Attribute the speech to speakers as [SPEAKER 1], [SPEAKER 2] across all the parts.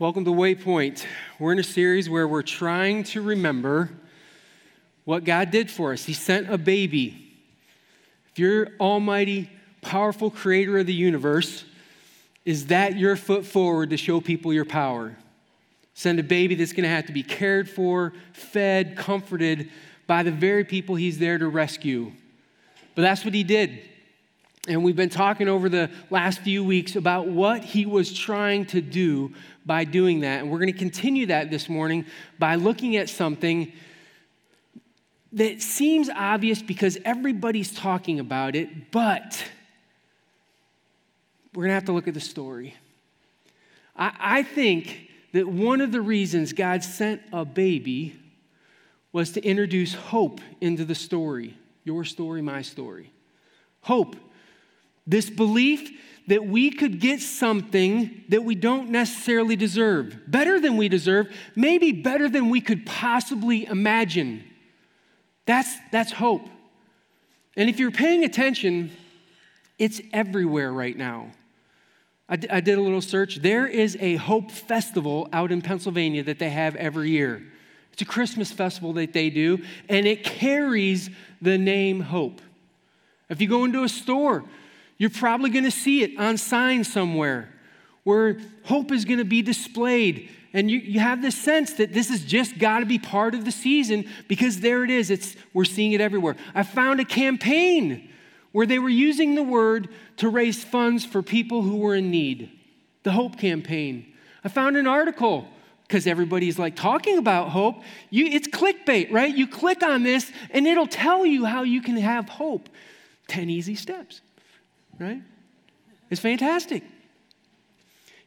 [SPEAKER 1] Welcome to Waypoint. We're in a series where we're trying to remember what God did for us. He sent a baby. If you're almighty, powerful creator of the universe, is that your foot forward to show people your power? Send a baby that's going to have to be cared for, fed, comforted by the very people he's there to rescue. But that's what he did. And we've been talking over the last few weeks about what he was trying to do by doing that. And we're going to continue that this morning by looking at something that seems obvious because everybody's talking about it, but we're going to have to look at the story. I, I think that one of the reasons God sent a baby was to introduce hope into the story your story, my story. Hope this belief that we could get something that we don't necessarily deserve, better than we deserve, maybe better than we could possibly imagine. That's, that's hope. And if you're paying attention, it's everywhere right now. I, d- I did a little search. There is a Hope Festival out in Pennsylvania that they have every year. It's a Christmas festival that they do, and it carries the name Hope. If you go into a store, you're probably going to see it on signs somewhere where hope is going to be displayed. And you, you have this sense that this has just got to be part of the season because there it is. It's, we're seeing it everywhere. I found a campaign where they were using the word to raise funds for people who were in need, the Hope Campaign. I found an article because everybody's like talking about hope. You, it's clickbait, right? You click on this and it'll tell you how you can have hope. 10 easy steps right? It's fantastic.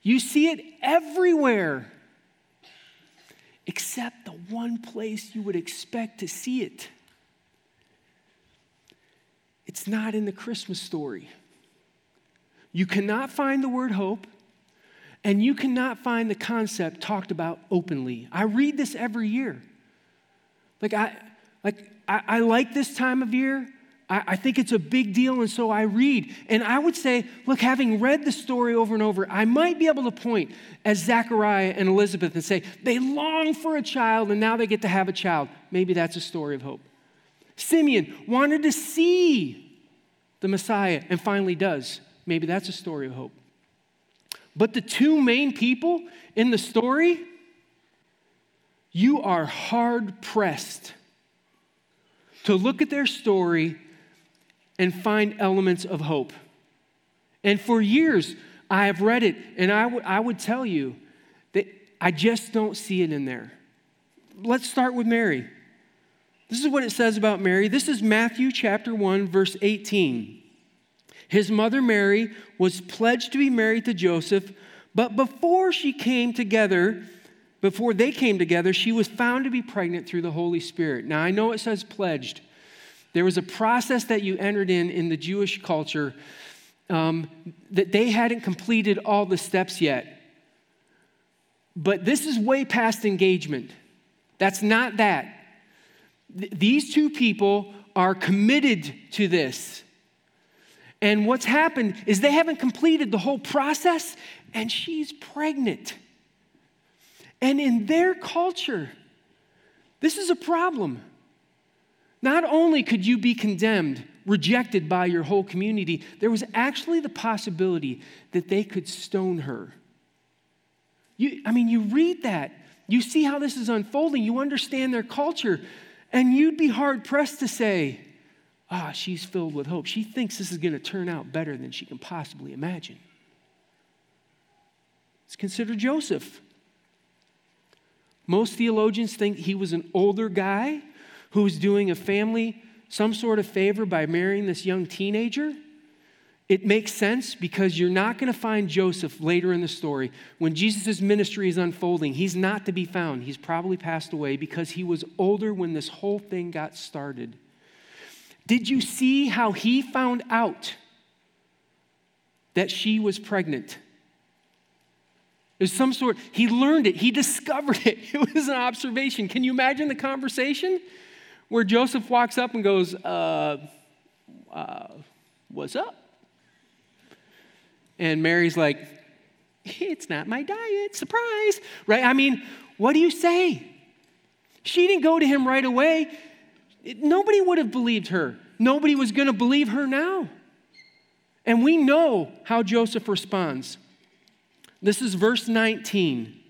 [SPEAKER 1] You see it everywhere, except the one place you would expect to see it. It's not in the Christmas story. You cannot find the word hope, and you cannot find the concept talked about openly. I read this every year. Like I like I, I like this time of year I, I think it's a big deal, and so I read. And I would say, look, having read the story over and over, I might be able to point as Zachariah and Elizabeth and say, they long for a child, and now they get to have a child. Maybe that's a story of hope. Simeon wanted to see the Messiah and finally does. Maybe that's a story of hope. But the two main people in the story, you are hard pressed to look at their story and find elements of hope. And for years, I have read it, and I, w- I would tell you that I just don't see it in there. Let's start with Mary. This is what it says about Mary. This is Matthew chapter 1, verse 18. His mother Mary was pledged to be married to Joseph, but before she came together, before they came together, she was found to be pregnant through the Holy Spirit. Now, I know it says pledged, there was a process that you entered in in the Jewish culture um, that they hadn't completed all the steps yet. But this is way past engagement. That's not that. Th- these two people are committed to this. And what's happened is they haven't completed the whole process, and she's pregnant. And in their culture, this is a problem. Not only could you be condemned, rejected by your whole community, there was actually the possibility that they could stone her. You, I mean, you read that, you see how this is unfolding, you understand their culture, and you'd be hard pressed to say, ah, she's filled with hope. She thinks this is going to turn out better than she can possibly imagine. Let's consider Joseph. Most theologians think he was an older guy who's doing a family some sort of favor by marrying this young teenager, it makes sense because you're not going to find Joseph later in the story. When Jesus' ministry is unfolding, he's not to be found. He's probably passed away because he was older when this whole thing got started. Did you see how he found out that she was pregnant? There's some sort, he learned it, he discovered it. It was an observation. Can you imagine the conversation? Where Joseph walks up and goes, uh, uh, What's up? And Mary's like, It's not my diet, surprise, right? I mean, what do you say? She didn't go to him right away. Nobody would have believed her. Nobody was going to believe her now. And we know how Joseph responds. This is verse 19.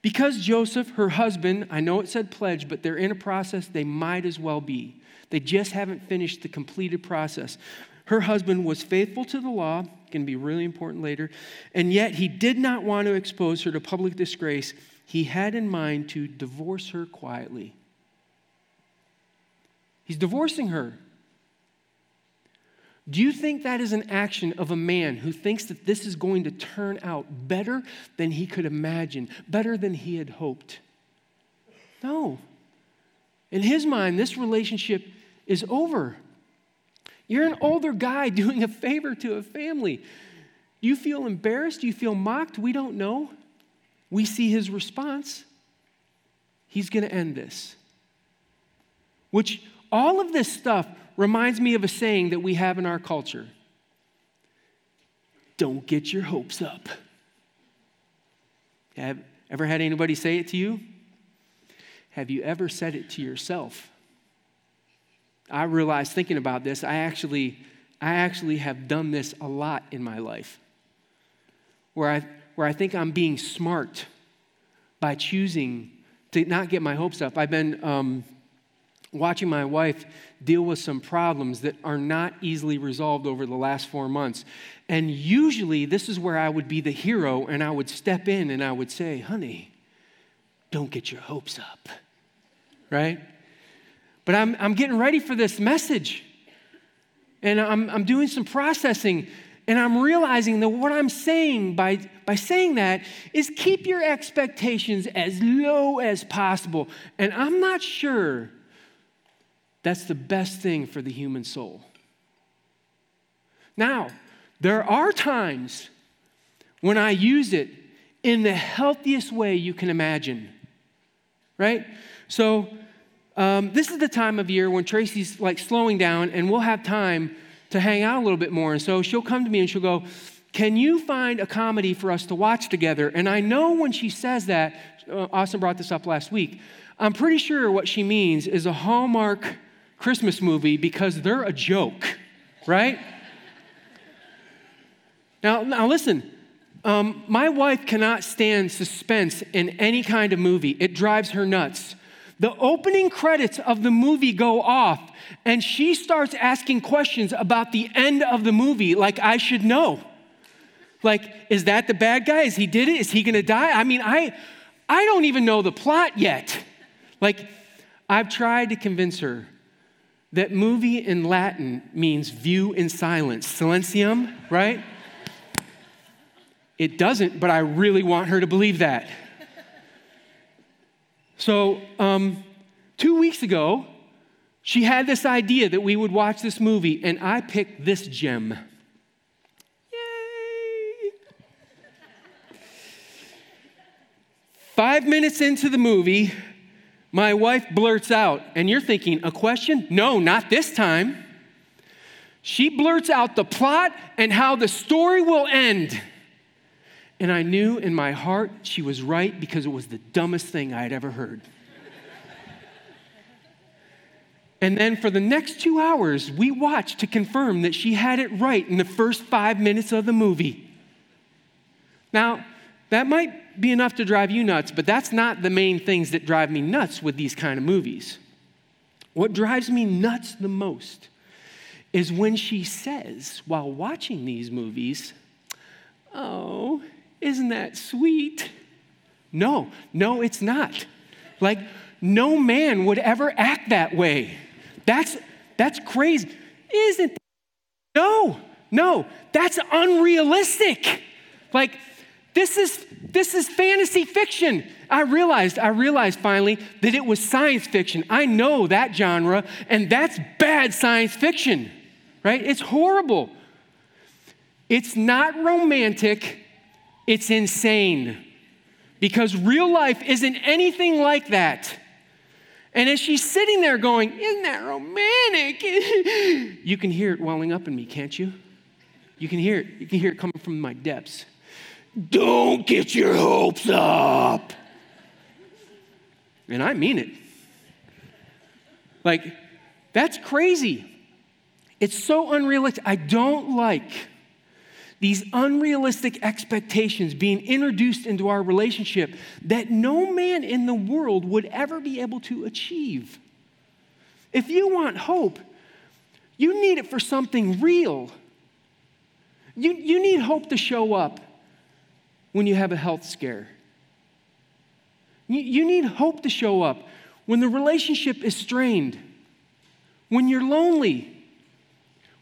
[SPEAKER 1] Because Joseph, her husband, I know it said pledge, but they're in a process, they might as well be. They just haven't finished the completed process. Her husband was faithful to the law, going to be really important later, and yet he did not want to expose her to public disgrace. He had in mind to divorce her quietly. He's divorcing her. Do you think that is an action of a man who thinks that this is going to turn out better than he could imagine, better than he had hoped? No. In his mind, this relationship is over. You're an older guy doing a favor to a family. Do you feel embarrassed? Do you feel mocked? We don't know. We see his response. He's going to end this. Which all of this stuff reminds me of a saying that we have in our culture don't get your hopes up. Have ever had anybody say it to you? Have you ever said it to yourself? I realized thinking about this, I actually, I actually have done this a lot in my life. Where I, where I think I'm being smart by choosing to not get my hopes up. I've been um, watching my wife deal with some problems that are not easily resolved over the last four months. And usually, this is where I would be the hero and I would step in and I would say, honey, don't get your hopes up, right? But I'm, I'm getting ready for this message. And I'm, I'm doing some processing. And I'm realizing that what I'm saying by, by saying that is keep your expectations as low as possible. And I'm not sure that's the best thing for the human soul. Now, there are times when I use it in the healthiest way you can imagine, right? So, um, this is the time of year when Tracy's like slowing down and we'll have time to hang out a little bit more. And so she'll come to me and she'll go, Can you find a comedy for us to watch together? And I know when she says that, uh, Austin brought this up last week, I'm pretty sure what she means is a Hallmark Christmas movie because they're a joke, right? now, now listen, um, my wife cannot stand suspense in any kind of movie, it drives her nuts. The opening credits of the movie go off, and she starts asking questions about the end of the movie, like I should know. Like, is that the bad guy? Is he did it? Is he gonna die? I mean, I I don't even know the plot yet. Like, I've tried to convince her that movie in Latin means view in silence, silentium, right? It doesn't, but I really want her to believe that. So, um, two weeks ago, she had this idea that we would watch this movie, and I picked this gem. Yay! Five minutes into the movie, my wife blurts out, and you're thinking, a question? No, not this time. She blurts out the plot and how the story will end. And I knew in my heart she was right because it was the dumbest thing I had ever heard. and then for the next two hours, we watched to confirm that she had it right in the first five minutes of the movie. Now, that might be enough to drive you nuts, but that's not the main things that drive me nuts with these kind of movies. What drives me nuts the most is when she says, while watching these movies, Oh, isn't that sweet? No, no, it's not. Like, no man would ever act that way. That's, that's crazy. Isn't that? No, no, that's unrealistic. Like, this is, this is fantasy fiction. I realized, I realized finally that it was science fiction. I know that genre, and that's bad science fiction, right? It's horrible. It's not romantic, it's insane. Because real life isn't anything like that. And as she's sitting there going, Isn't that romantic? you can hear it welling up in me, can't you? You can hear it. You can hear it coming from my depths. Don't get your hopes up. And I mean it. Like, that's crazy. It's so unrealistic. I don't like these unrealistic expectations being introduced into our relationship that no man in the world would ever be able to achieve. If you want hope, you need it for something real. You, you need hope to show up when you have a health scare. You, need hope to show up when the relationship is strained, when you're lonely,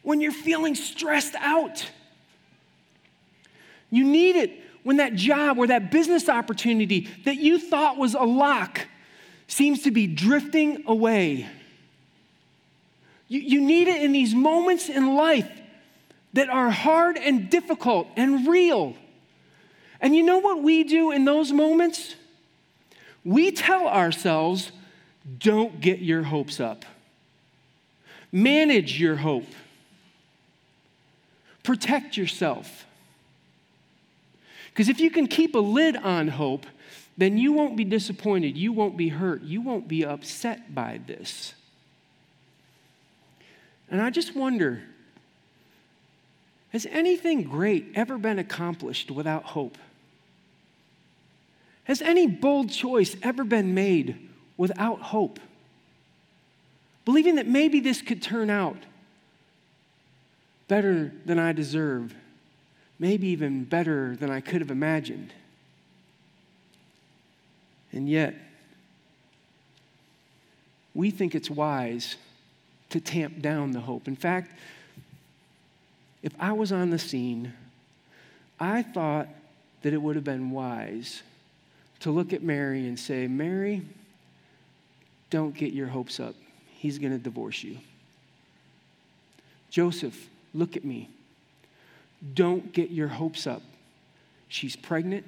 [SPEAKER 1] when you're feeling stressed out. You need it when that job or that business opportunity that you thought was a lock seems to be drifting away. You, you need it in these moments in life that are hard and difficult and real. And you know what we do in those moments? We tell ourselves, don't get your hopes up. Manage your hope. Protect yourself. Because if you can keep a lid on hope, then you won't be disappointed. You won't be hurt. You won't be upset by this. And I just wonder has anything great ever been accomplished without hope? Has any bold choice ever been made without hope? Believing that maybe this could turn out better than I deserve, maybe even better than I could have imagined. And yet, we think it's wise to tamp down the hope. In fact, if I was on the scene, I thought that it would have been wise to look at Mary and say, Mary, don't get your hopes up. He's going to divorce you. Joseph, look at me. Don't get your hopes up. She's pregnant.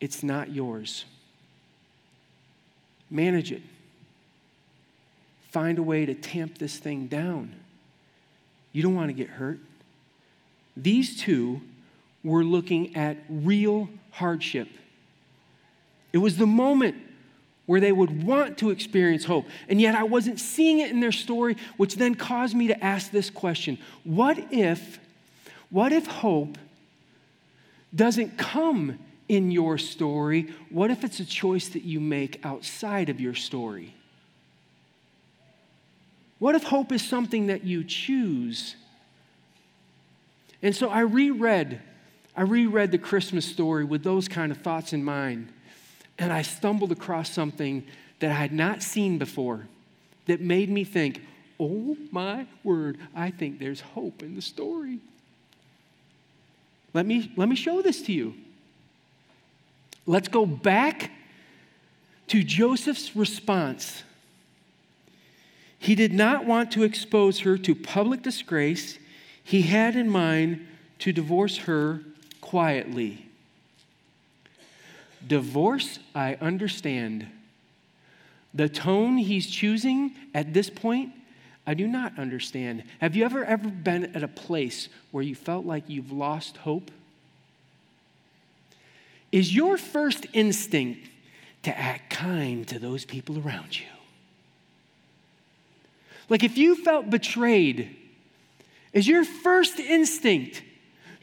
[SPEAKER 1] It's not yours. Manage it. Find a way to tamp this thing down. You don't want to get hurt. These two were looking at real hardship. It was the moment where they would want to experience hope. And yet I wasn't seeing it in their story, which then caused me to ask this question What if, what if hope doesn't come in your story? What if it's a choice that you make outside of your story? What if hope is something that you choose? And so I reread, I reread the Christmas story with those kind of thoughts in mind. And I stumbled across something that I had not seen before that made me think, oh my word, I think there's hope in the story. Let me, let me show this to you. Let's go back to Joseph's response. He did not want to expose her to public disgrace he had in mind to divorce her quietly. Divorce, I understand. The tone he's choosing at this point, I do not understand. Have you ever ever been at a place where you felt like you've lost hope? Is your first instinct to act kind to those people around you? Like if you felt betrayed, is your first instinct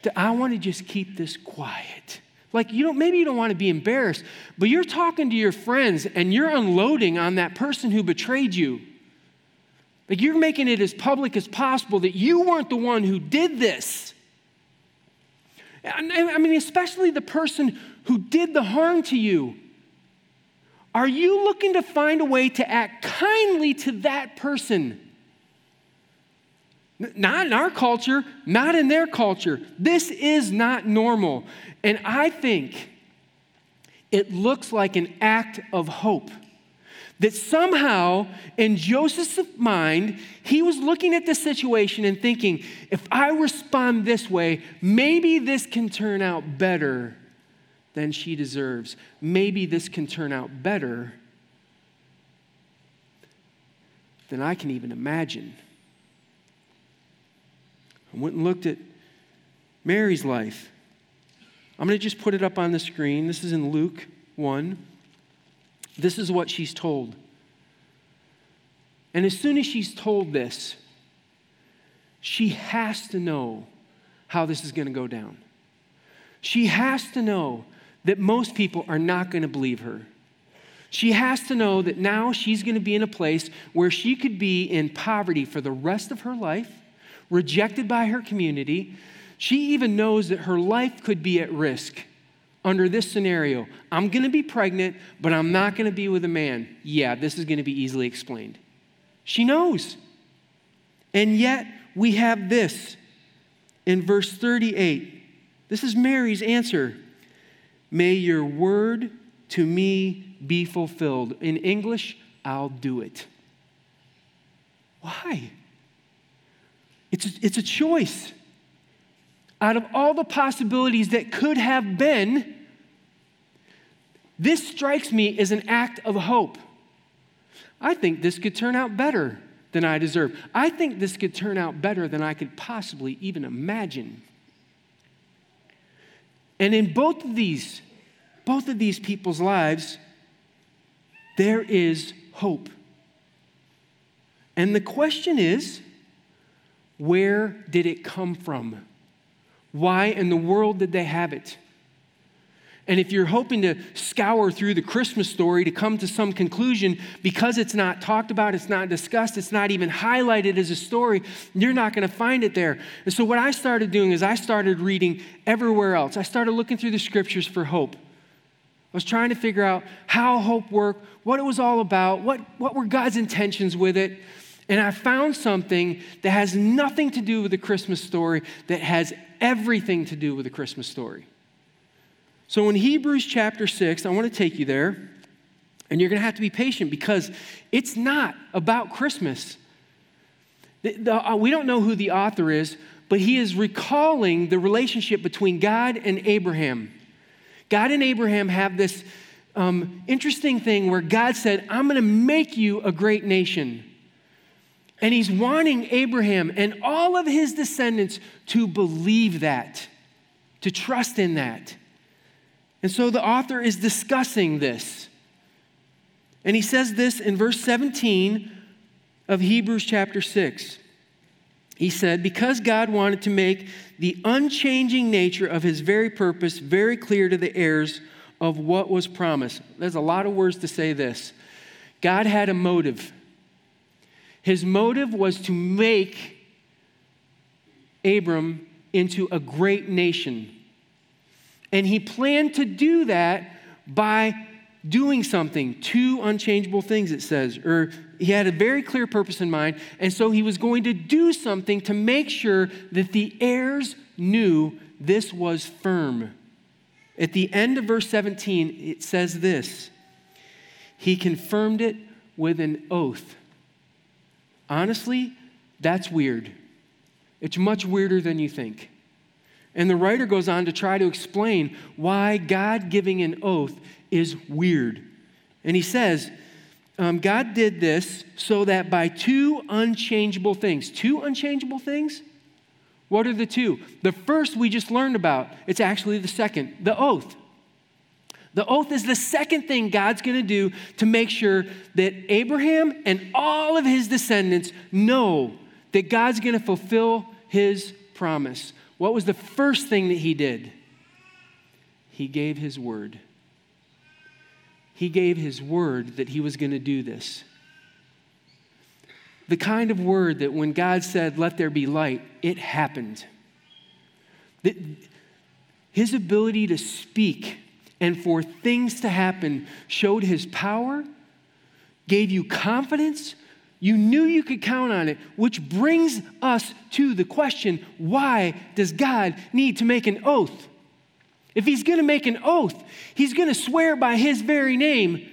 [SPEAKER 1] to, I want to just keep this quiet? Like, you don't, maybe you don't want to be embarrassed, but you're talking to your friends and you're unloading on that person who betrayed you. Like, you're making it as public as possible that you weren't the one who did this. I mean, especially the person who did the harm to you. Are you looking to find a way to act kindly to that person? Not in our culture, not in their culture. This is not normal. And I think it looks like an act of hope. That somehow, in Joseph's mind, he was looking at the situation and thinking, if I respond this way, maybe this can turn out better than she deserves. Maybe this can turn out better than I can even imagine. I went and looked at Mary's life. I'm going to just put it up on the screen. This is in Luke 1. This is what she's told. And as soon as she's told this, she has to know how this is going to go down. She has to know that most people are not going to believe her. She has to know that now she's going to be in a place where she could be in poverty for the rest of her life, rejected by her community. She even knows that her life could be at risk under this scenario. I'm going to be pregnant, but I'm not going to be with a man. Yeah, this is going to be easily explained. She knows. And yet, we have this in verse 38. This is Mary's answer May your word to me be fulfilled. In English, I'll do it. Why? It's a, it's a choice. Out of all the possibilities that could have been, this strikes me as an act of hope. I think this could turn out better than I deserve. I think this could turn out better than I could possibly even imagine. And in both of these, both of these people's lives, there is hope. And the question is, where did it come from? Why in the world did they have it? And if you're hoping to scour through the Christmas story to come to some conclusion, because it's not talked about, it's not discussed, it's not even highlighted as a story, you're not going to find it there. And so, what I started doing is I started reading everywhere else. I started looking through the scriptures for hope. I was trying to figure out how hope worked, what it was all about, what, what were God's intentions with it. And I found something that has nothing to do with the Christmas story, that has everything to do with the Christmas story. So in Hebrews chapter 6, I want to take you there, and you're going to have to be patient because it's not about Christmas. The, the, uh, we don't know who the author is, but he is recalling the relationship between God and Abraham. God and Abraham have this um, interesting thing where God said, I'm going to make you a great nation. And he's wanting Abraham and all of his descendants to believe that, to trust in that. And so the author is discussing this. And he says this in verse 17 of Hebrews chapter 6. He said, Because God wanted to make the unchanging nature of his very purpose very clear to the heirs of what was promised. There's a lot of words to say this. God had a motive. His motive was to make Abram into a great nation. And he planned to do that by doing something, two unchangeable things, it says. Or he had a very clear purpose in mind. And so he was going to do something to make sure that the heirs knew this was firm. At the end of verse 17, it says this He confirmed it with an oath. Honestly, that's weird. It's much weirder than you think. And the writer goes on to try to explain why God giving an oath is weird. And he says, um, God did this so that by two unchangeable things, two unchangeable things? What are the two? The first we just learned about, it's actually the second, the oath. The oath is the second thing God's going to do to make sure that Abraham and all of his descendants know that God's going to fulfill his promise. What was the first thing that he did? He gave his word. He gave his word that he was going to do this. The kind of word that when God said, Let there be light, it happened. That his ability to speak and for things to happen showed his power, gave you confidence, you knew you could count on it, which brings us to the question why does God need to make an oath? If he's going to make an oath, he's going to swear by his very name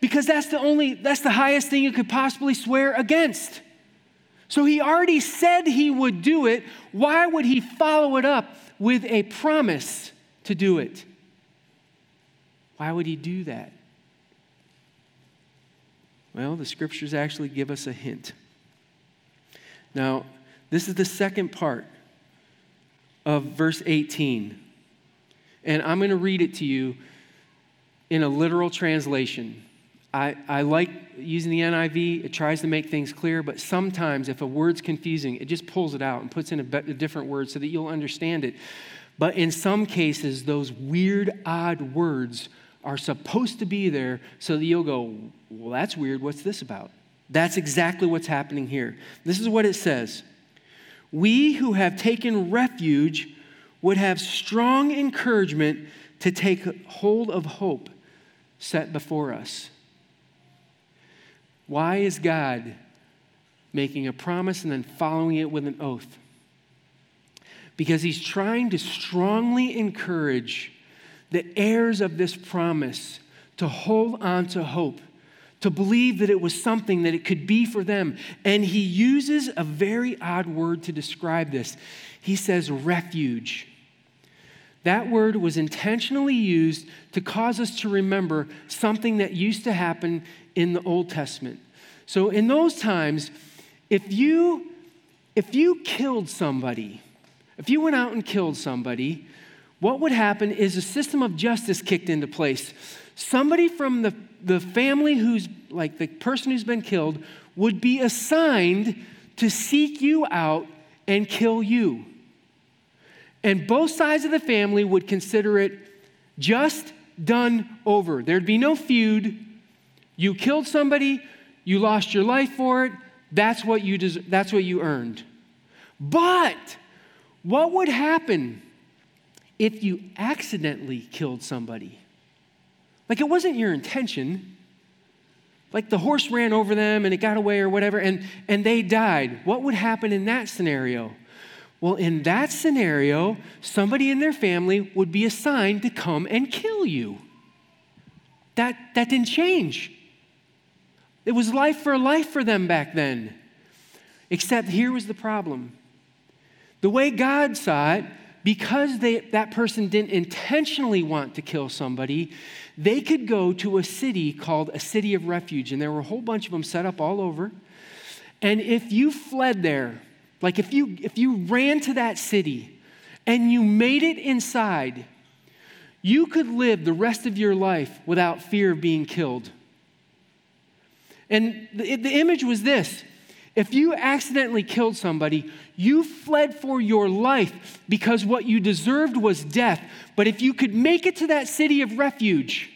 [SPEAKER 1] because that's the only that's the highest thing you could possibly swear against. So he already said he would do it. Why would he follow it up with a promise to do it? Why would he do that? Well, the scriptures actually give us a hint. Now, this is the second part of verse 18. And I'm going to read it to you in a literal translation. I, I like using the NIV, it tries to make things clear, but sometimes if a word's confusing, it just pulls it out and puts in a, a different word so that you'll understand it. But in some cases, those weird, odd words are supposed to be there so that you'll go, well, that's weird. What's this about? That's exactly what's happening here. This is what it says We who have taken refuge would have strong encouragement to take hold of hope set before us. Why is God making a promise and then following it with an oath? Because he's trying to strongly encourage the heirs of this promise to hold on to hope, to believe that it was something that it could be for them. And he uses a very odd word to describe this. He says refuge. That word was intentionally used to cause us to remember something that used to happen in the Old Testament. So in those times, if you if you killed somebody, if you went out and killed somebody, what would happen is a system of justice kicked into place. Somebody from the, the family who's like the person who's been killed would be assigned to seek you out and kill you. And both sides of the family would consider it just done over. There'd be no feud. You killed somebody, you lost your life for it, that's what you, des- that's what you earned. But what would happen if you accidentally killed somebody? Like it wasn't your intention. Like the horse ran over them and it got away or whatever, and, and they died. What would happen in that scenario? Well, in that scenario, somebody in their family would be assigned to come and kill you. That, that didn't change. It was life for life for them back then. Except here was the problem. The way God saw it, because they, that person didn't intentionally want to kill somebody, they could go to a city called a city of refuge. And there were a whole bunch of them set up all over. And if you fled there, like if you if you ran to that city and you made it inside, you could live the rest of your life without fear of being killed. And the, the image was this if you accidentally killed somebody, you fled for your life because what you deserved was death. But if you could make it to that city of refuge,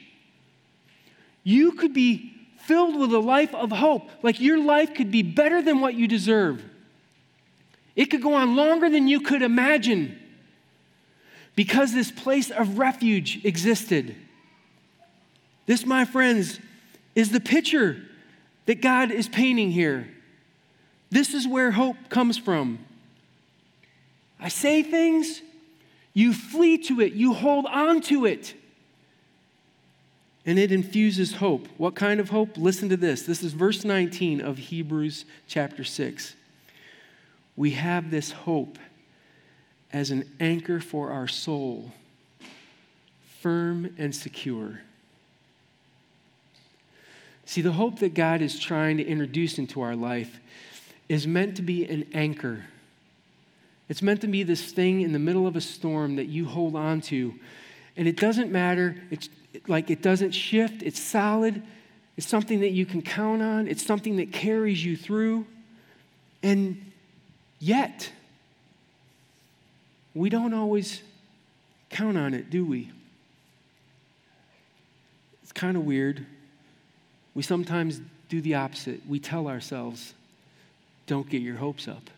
[SPEAKER 1] you could be filled with a life of hope. Like your life could be better than what you deserve. It could go on longer than you could imagine because this place of refuge existed. This, my friends, is the picture that God is painting here. This is where hope comes from. I say things, you flee to it, you hold on to it, and it infuses hope. What kind of hope? Listen to this. This is verse 19 of Hebrews chapter 6 we have this hope as an anchor for our soul, firm and secure. See, the hope that God is trying to introduce into our life is meant to be an anchor. It's meant to be this thing in the middle of a storm that you hold on to. And it doesn't matter, it's like it doesn't shift, it's solid, it's something that you can count on, it's something that carries you through. And Yet, we don't always count on it, do we? It's kind of weird. We sometimes do the opposite. We tell ourselves, don't get your hopes up.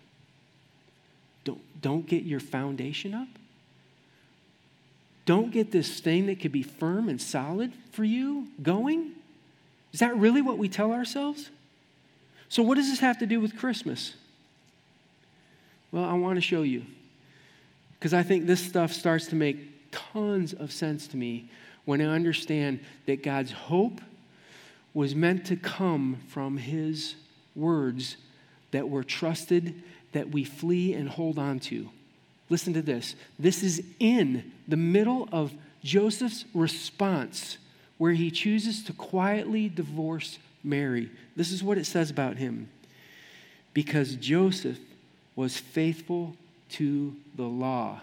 [SPEAKER 1] Don't, don't get your foundation up. Don't get this thing that could be firm and solid for you going. Is that really what we tell ourselves? So, what does this have to do with Christmas? Well, I want to show you. Because I think this stuff starts to make tons of sense to me when I understand that God's hope was meant to come from His words that were trusted, that we flee and hold on to. Listen to this. This is in the middle of Joseph's response where he chooses to quietly divorce Mary. This is what it says about him. Because Joseph was faithful to the law.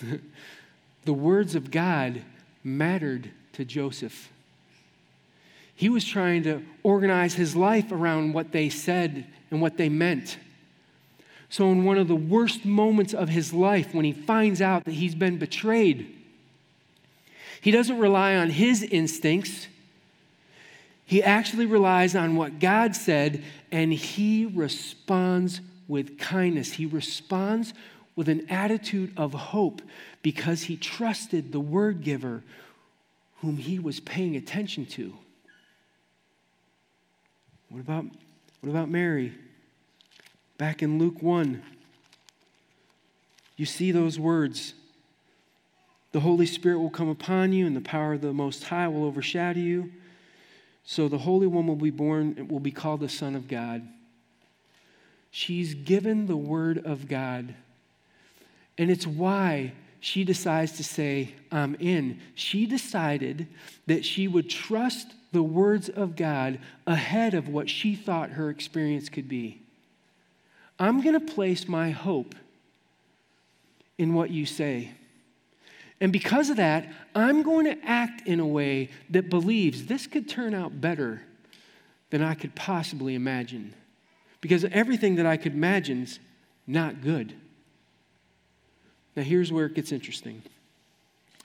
[SPEAKER 1] the words of God mattered to Joseph. He was trying to organize his life around what they said and what they meant. So, in one of the worst moments of his life, when he finds out that he's been betrayed, he doesn't rely on his instincts. He actually relies on what God said, and he responds with kindness. He responds with an attitude of hope because he trusted the word giver whom he was paying attention to. What about, what about Mary? Back in Luke 1, you see those words. The Holy Spirit will come upon you, and the power of the Most High will overshadow you. So the Holy One will be born, will be called the Son of God. She's given the Word of God. And it's why she decides to say, I'm in. She decided that she would trust the words of God ahead of what she thought her experience could be. I'm going to place my hope in what you say. And because of that, I'm going to act in a way that believes this could turn out better than I could possibly imagine. Because everything that I could imagine is not good. Now, here's where it gets interesting.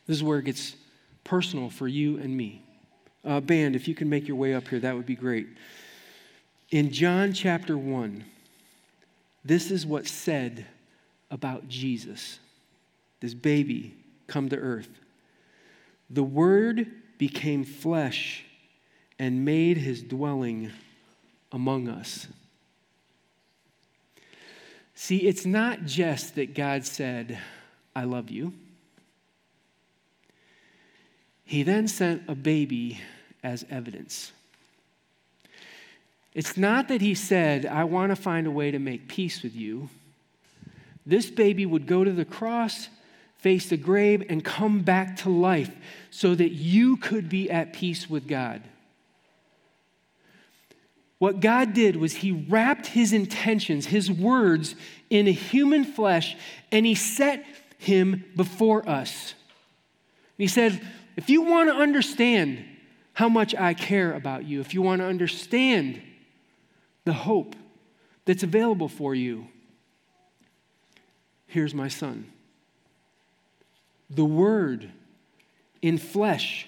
[SPEAKER 1] This is where it gets personal for you and me. Uh, band, if you can make your way up here, that would be great. In John chapter 1, this is what's said about Jesus, this baby come to earth. The Word became flesh and made his dwelling among us. See, it's not just that God said, I love you. He then sent a baby as evidence. It's not that he said, I want to find a way to make peace with you. This baby would go to the cross, face the grave, and come back to life so that you could be at peace with God. What God did was He wrapped His intentions, His words, in a human flesh, and He set Him before us. he said, If you want to understand how much I care about you, if you want to understand the hope that's available for you, here's my son. The Word in flesh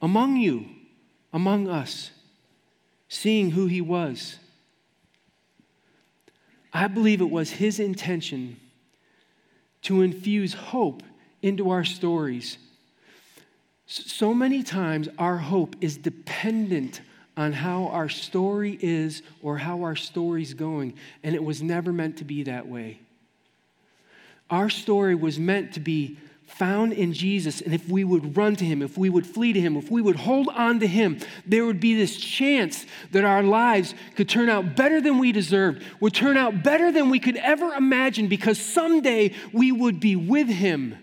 [SPEAKER 1] among you, among us, seeing who He was. I believe it was His intention to infuse hope into our stories so many times, our hope is dependent on how our story is or how our story's going, and it was never meant to be that way. Our story was meant to be found in Jesus, and if we would run to Him, if we would flee to Him, if we would hold on to Him, there would be this chance that our lives could turn out better than we deserved, would turn out better than we could ever imagine, because someday we would be with Him.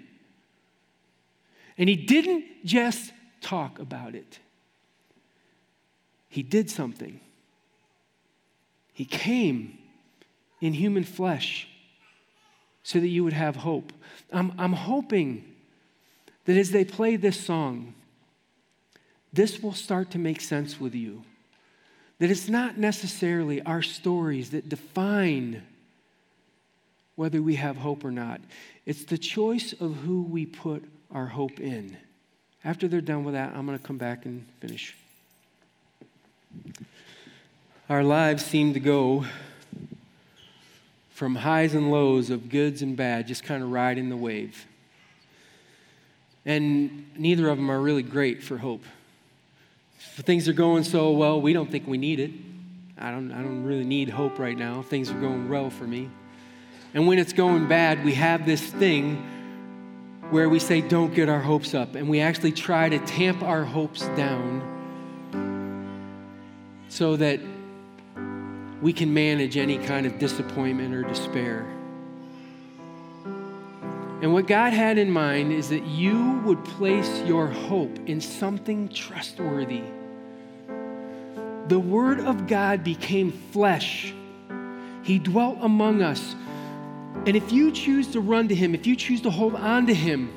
[SPEAKER 1] And he didn't just talk about it, he did something. He came in human flesh so that you would have hope. I'm, I'm hoping that as they play this song, this will start to make sense with you. That it's not necessarily our stories that define whether we have hope or not. It's the choice of who we put our hope in. After they're done with that, I'm going to come back and finish. Our lives seem to go from highs and lows of goods and bad, just kind of riding the wave. And neither of them are really great for hope. If things are going so well, we don't think we need it. I don't, I don't really need hope right now. Things are going well for me. And when it's going bad, we have this thing where we say, don't get our hopes up, and we actually try to tamp our hopes down so that we can manage any kind of disappointment or despair. And what God had in mind is that you would place your hope in something trustworthy. The Word of God became flesh, He dwelt among us And if you choose to run to Him, if you choose to hold on to Him,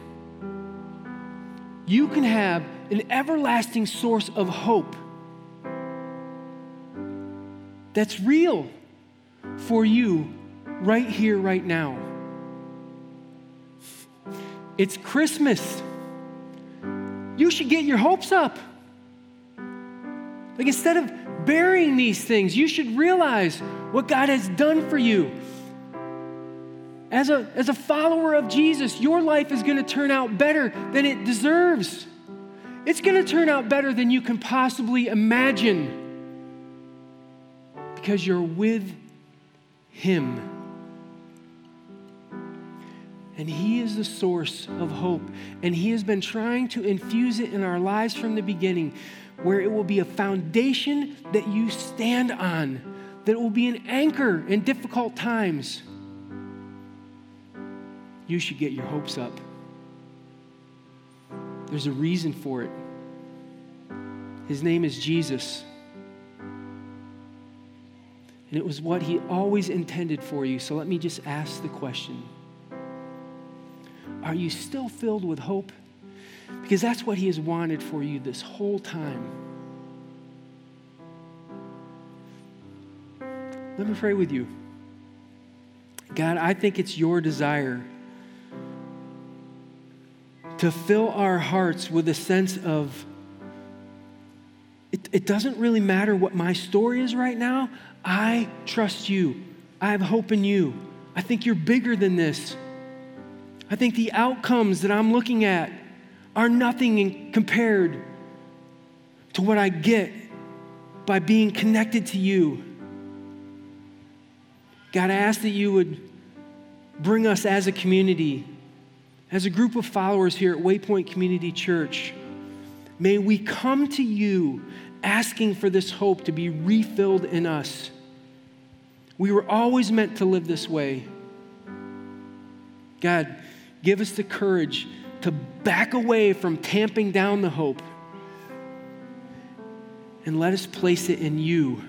[SPEAKER 1] you can have an everlasting source of hope that's real for you right here, right now. It's Christmas. You should get your hopes up. Like instead of burying these things, you should realize what God has done for you. As a, as a follower of Jesus, your life is going to turn out better than it deserves. It's going to turn out better than you can possibly imagine because you're with Him. And He is the source of hope. And He has been trying to infuse it in our lives from the beginning, where it will be a foundation that you stand on, that will be an anchor in difficult times. You should get your hopes up. There's a reason for it. His name is Jesus. And it was what he always intended for you. So let me just ask the question Are you still filled with hope? Because that's what he has wanted for you this whole time. Let me pray with you. God, I think it's your desire to fill our hearts with a sense of it, it, doesn't really matter what my story is right now. I trust you. I have hope in you. I think you're bigger than this. I think the outcomes that I'm looking at are nothing in, compared to what I get by being connected to you. God, I ask that you would bring us as a community, as a group of followers here at Waypoint Community Church. May we come to you asking for this hope to be refilled in us. We were always meant to live this way. God, give us the courage to back away from tamping down the hope and let us place it in you.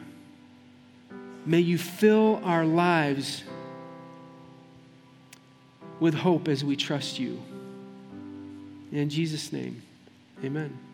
[SPEAKER 1] May you fill our lives with hope as we trust you. In Jesus' name, amen.